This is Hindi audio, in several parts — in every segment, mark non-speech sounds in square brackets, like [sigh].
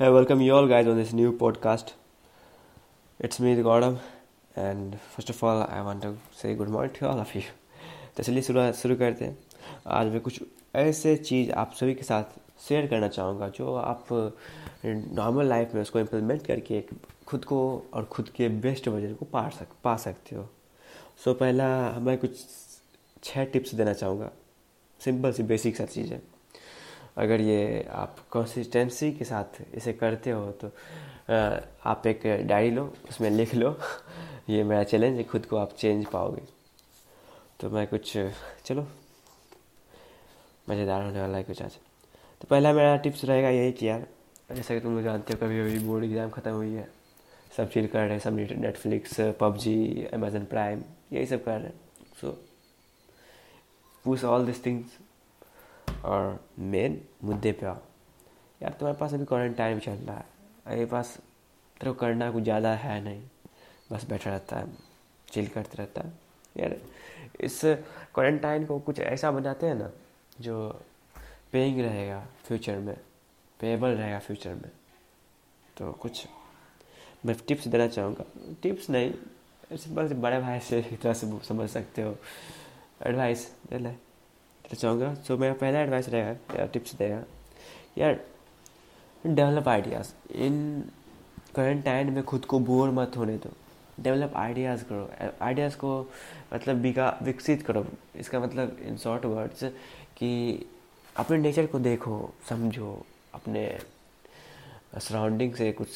I welcome you all guys on this new podcast. It's me, the Gautam, and first of all, I want to say good morning to all of you. [laughs] तो चलिए शुरू शुरू करते हैं आज मैं कुछ ऐसे चीज़ आप सभी के साथ शेयर करना चाहूँगा जो आप नॉर्मल लाइफ में उसको इम्प्लीमेंट करके खुद को और खुद के बेस्ट वर्जन को पा सक पा सकते हो सो so, पहला मैं कुछ छः टिप्स देना चाहूँगा सिंपल सी बेसिक सा चीज़ है अगर ये आप कंसिस्टेंसी के साथ इसे करते हो तो आप एक डायरी लो, उसमें लिख लो। ये मेरा चैलेंज है, खुद को आप चेंज पाओगे। तो मैं कुछ, चलो। मज़ेदार होने वाला है कुछ आज। तो पहला मेरा टिप्स रहेगा यही कि यार, जैसा कि तुम लोग जानते हो कभी कभी बोर्ड एग्ज़ाम ख़त्म हुई है। सब चीज़ कर रहे हैं, सब नेटफ्लिक्स पबजी अमेजन प्राइम यही सब कर रहे हैं। So push all this things और मेन मुद्दे पे आओ। यार, तुम्हारे पास अभी क्वारंटाइन चल रहा है। अरे पास तेरे को करना कुछ ज़्यादा है नहीं। बस बैठा रहता है चिल करते रहता है। यार, इस क्वारंटाइन को कुछ ऐसा बनाते हैं ना, जो पेइंग रहेगा फ्यूचर में पेएबल रहेगा फ्यूचर में। तो कुछ मैं टिप्स देना चाहूँगा। टिप्स नहीं, सिंपल से बड़े भाई से एक तरह से समझ सकते हो। एडवाइस दे ले। तो चाहूँगा सो मेरा पहला एडवाइस रहेगा, या टिप्स देगा, यार डेवलप आइडियाज़ इन क्वारंटाइन में खुद को बोर मत होने दो। डेवलप आइडियाज़ करो। आइडियाज़ को मतलब बिका विकसित करो। इसका मतलब इन शॉर्ट वर्ड्स कि अपने नेचर को देखो, समझो, अपने सराउंडिंग से कुछ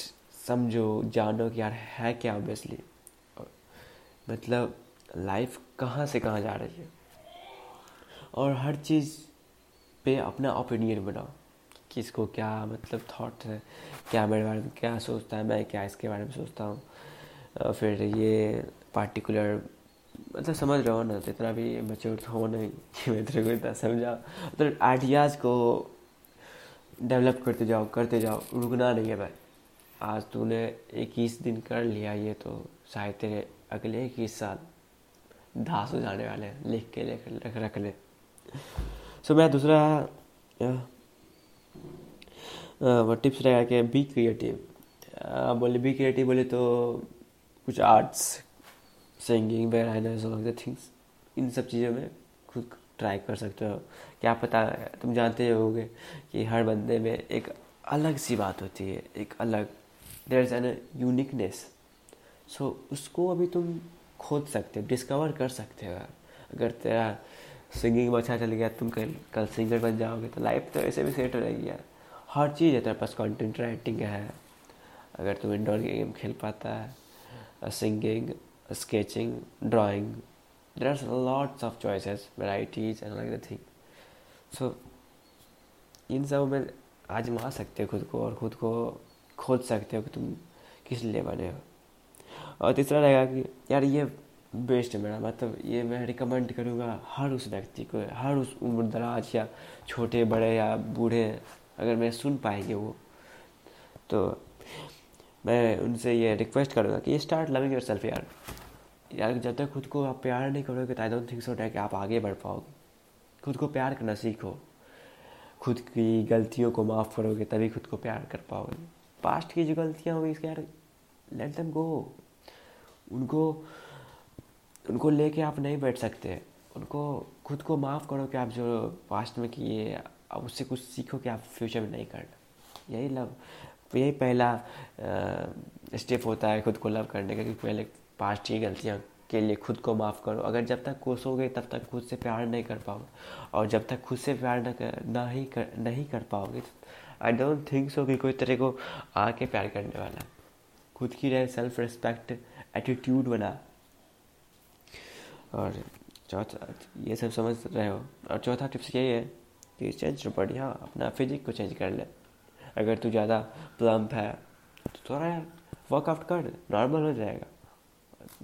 समझो, जानो कि यार है क्या ऑब्वियसली मतलब लाइफ कहाँ से कहाँ जा रही है। और हर चीज़ पे अपना ओपिनियन बनाओ कि इसको क्या मतलब थॉट है, क्या मेरे बारे में क्या सोचता है, मैं क्या इसके बारे में सोचता हूँ। फिर ये पार्टिकुलर मतलब समझ रहा हो ना तो इतना भी मेच्योर तो हो नहीं कि मैं तेरे को इतना समझा तो आइडियाज़ को डेवलप करते जाओ करते जाओ, रुकना नहीं है भाई। आज तूने इक्कीस दिन कर लिया ये तो शायद तेरे अगले इक्कीस साल धास हो जाने वाले हैं, लिख के लेकर रख रख ले। सो मैं दूसरा वो टिप्स रहेगा कि बी क्रिएटिव बोले बी क्रिएटिव बोले तो कुछ आर्ट्स सिंगिंग वगैरह थिंग्स इन सब चीज़ों में खुद ट्राई कर सकते हो. क्या पता, तुम जानते होगे कि हर बंदे में एक अलग सी बात होती है, एक अलग there is an uniqueness so उसको अभी तुम खोज सकते हो डिस्कवर कर सकते हो. अगर तेरा सिंगिंग में अच्छा चल गया, तुम कल कल सिंगर बन जाओगे तो लाइफ तो ऐसे भी सेट हो जाएगी यार। हर चीज़ है तेरे पास कंटेंट राइटिंग है। अगर तुम इंडोर गेम खेल पाता है singing sketching drawing there are lots of choices varieties and like the thing so इन सब में आजमा सकते हो खुद को और खुद को खोज सकते हो कि तुम किस लिए बने हो। और तीसरा रहेगा कि यार ये बेस्ट है मेरा। मतलब ये मैं रिकमेंड करूँगा हर उस व्यक्ति को, हर उस उम्र दराज या छोटे, बड़े या बूढ़े, अगर मैं सुन पाएँगे वो तो मैं उनसे ये रिक्वेस्ट करूँगा कि स्टार्ट लविंग योर सेल्फ यार। यार जब तक खुद को आप प्यार नहीं करोगे तो आई डोंट थिंक सो कि आप आगे बढ़ पाओगे। खुद को प्यार करना सीखो। खुद की गलतियों को माफ़ करोगे, तभी खुद को प्यार कर पाओगे। पास्ट की जो गलतियाँ होंगी इसके यार लेट देम गो उनको उनको लेके आप नहीं बैठ सकते। उनको खुद को माफ़ करो कि आप जो पास्ट में किए अब उससे कुछ सीखो कि आप फ्यूचर में नहीं करना। यही लव यही पहला स्टेप होता है खुद को लव करने का कि पहले पास्ट की गलतियाँ के लिए खुद को माफ़ करो। अगर जब तक कोसोगे, तब तक खुद से प्यार नहीं कर पाओगे। और जब तक खुद से प्यार न कर, ना ही कर, नहीं कर पाओगे आई डोंट थिंक सो कि कोई तरह को आके प्यार करने वाला। खुद की रहे सेल्फ रिस्पेक्ट एटीट्यूड बना। और चौथा, ये सब समझ रहे हो। और चौथा टिप्स यही है कि चेंज बढ़िया, अपना फिजिक को चेंज कर ले। अगर तू ज़्यादा प्लम्प है तो थोड़ा यार वर्कआउट कर नॉर्मल हो जाएगा।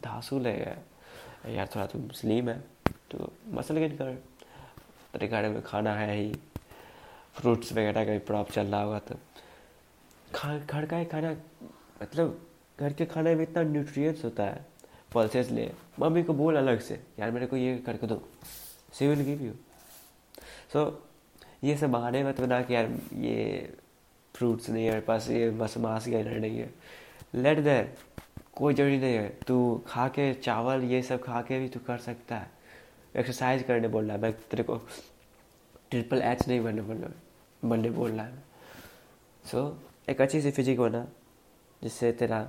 धांसू लगेगा यार, थोड़ा तू स्लीम है तो मसल गेन कर। गाड़ी में खाना है ही। फ्रूट्स वगैरह का भी प्रॉप चल रहा होगा तो। खा, घर का ही खाना मतलब घर के खाने में इतना न्यूट्रिएंट्स होता है। पल्सेस ले। मम्मी को बोल अलग से यार मेरे को ये करके दो see will give you so ये सब बहाने मत बना कि यार ये फ्रूट्स नहीं है मेरे पास ये बस मास गेनर नहीं है। लेट देर कोई ज़रूरी नहीं है। तू खा के चावल ये सब खा के भी तू कर सकता है। एक्सरसाइज करने बोल रहा है मैं तेरे को ट्रिपल एच नहीं बनने बोल रहा बनने बोल रहा है। सो so, एक अच्छी सी फिजिक बना जिससे तेरा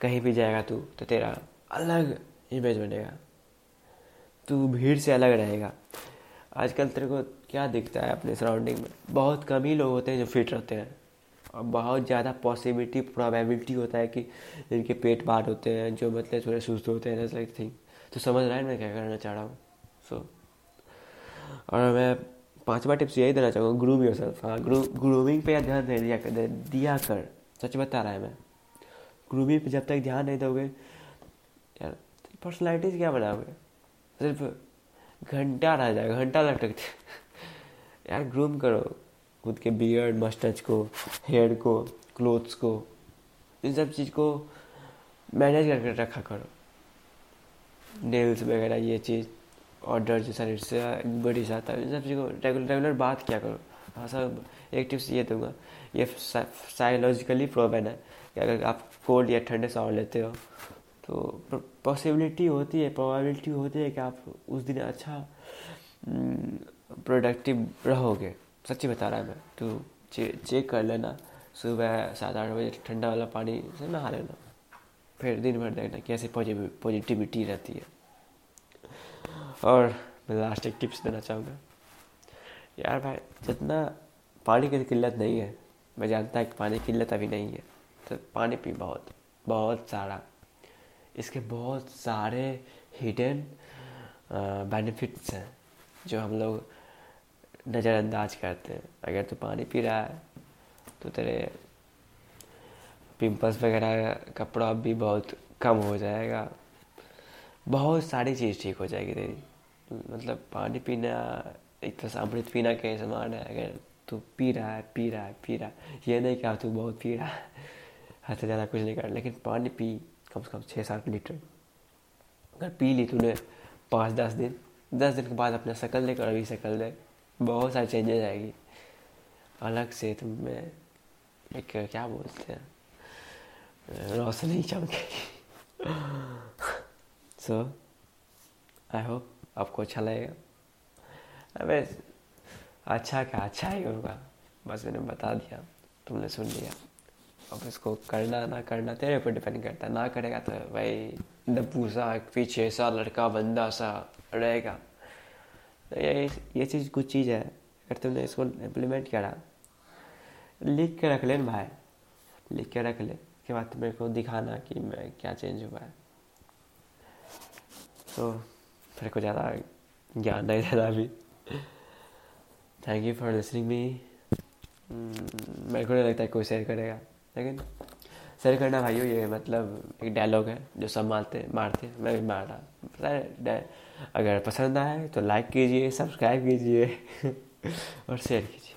कहीं भी जाएगा तू तो तेरा अलग इमेज बनेगा। तू भीड़ से अलग रहेगा। आजकल तेरे को क्या दिखता है अपने सराउंडिंग में? बहुत कम ही लोग होते हैं जो फिट रहते हैं। और बहुत ज़्यादा पॉसिबिलिटी प्रोबेबिलिटी होता है कि जिनके पेट बाहर होते हैं जो मतलब थोड़े सुस्त होते हैं लाइक थिंग तो समझ रहा है मैं क्या करना चाह रहा हूँ? सो so, और मैं पांचवा टिप्स यही देना चाहूँगा ग्रूम योर सेल्फ हाँ ग्रूमिंग पे ध्यान नहीं दिया कर दिया कर। सच बता रहा है मैं। ग्रूमिंग पे जब तक ध्यान नहीं दोगे यार पर्सनैलिटीज क्या बनाओगे सिर्फ़ घंटा रह जाएगा, घंटा लटक यार ग्रूम करो। खुद के बियर्ड मस्टच को हेयर को क्लोथ्स को, इन सब चीज़ को मैनेज करके रखा करो। नेल्स वगैरह, ये चीज़ ऑर्डर जैसा इससे बड़ी जाता है इन सब चीज़ को रेगुलर रेगुलर बात क्या करो? हाँ सब एक टिप्स ये दूँगा। ये साइकोलॉजिकली प्रोवन है कि अगर आप कोल्ड या ठंडे सावर लेते हो तो पॉसिबिलिटी होती है प्रोबेबिलिटी होती है कि आप उस दिन अच्छा प्रोडक्टिव रहोगे। सच्ची बता रहा है मैं तो चे, चेक कर लेना। सुबह सात आठ बजे ठंडा वाला पानी से नहा लेना। फिर दिन भर देखना कैसे पॉजिटिविटी रहती है। और मैं लास्ट एक टिप्स देना चाहूँगा। यार भाई जितना पानी की किल्लत नहीं है मैं जानता है कि पानी की किल्लत अभी नहीं है तो पानी पी बहुत बहुत सारा। इसके बहुत सारे हिडन बेनिफिट्स हैं, जो हम लोग नज़रअंदाज करते हैं। अगर तू पानी पी रहा है तो तेरे पिंपल्स वगैरह का प्रॉब भी बहुत कम हो जाएगा। बहुत सारी चीज़ ठीक हो जाएगी तेरी। मतलब पानी पीना एक तरह से अमृत पीना के समान है, अगर तू पी रहा है, पी रहा है, पी रहा है, ये नहीं क्या तू बहुत पी रहा है, [laughs] हद से ज़्यादा कुछ नहीं कर लेकिन पानी पी कम से कम छः सात लीटर अगर पी ली तूने पाँच, दस दिन दस दिन के बाद अपना शक्ल देकर अभी शक्ल दे बहुत सारी चेंजेस आएगी। अलग से तुम्हें एक, क्या बोलते हैं, रोशनी चमकेगी। सो आई होप आपको अच्छा लगेगा। अबे अच्छा क्या अच्छा ही होगा। बस मैंने बता दिया, तुमने सुन लिया। अब इसको करना, ना करना, तेरे ऊपर डिपेंड करता है। ना करेगा तो भाई, डब्बू सा, पीछे सा, लड़का, बंदा सा रहेगा। तो ये ये चीज़ कुछ चीज़ है। अगर तुमने इसको इम्प्लीमेंट करा लिख के रख ले ना भाई। लिख के रख ले के बाद मेरे को दिखाना कि मैं क्या चेंज हुआ है। तो मेरे को ज़्यादा ज्ञान नहीं देना अभी। Thank you for listening me मेरे को नहीं लगता कोई शेयर करेगा। लेकिन शेयर करना भाइयों, ये मतलब एक डायलॉग है, जो सब मारते मारते मैं भी मार रहा अगर पसंद आए तो लाइक कीजिए सब्सक्राइब कीजिए [laughs] और शेयर कीजिए।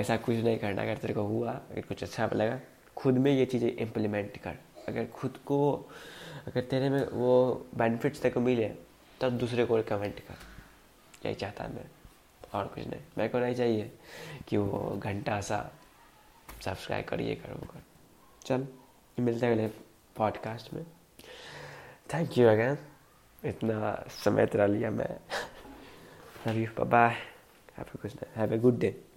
ऐसा कुछ नहीं करना, अगर तेरे को हुआ, अगर कुछ अच्छा लगा, खुद में ये चीज़ें इम्प्लीमेंट कर। अगर खुद को, अगर तेरे में वो बेनिफिट्स तेरे को मिले, तब दूसरे को रिकमेंड कर। यही चाहता मैं, और कुछ नहीं। मेरे को नहीं चाहिए कि वो घंटा सा सब्सक्राइब करिए करो कर। चल मिलते हैं अगले पॉडकास्ट में। थैंक यू अगैन इतना समय तेरा लिया मैं। Love you bye have a good day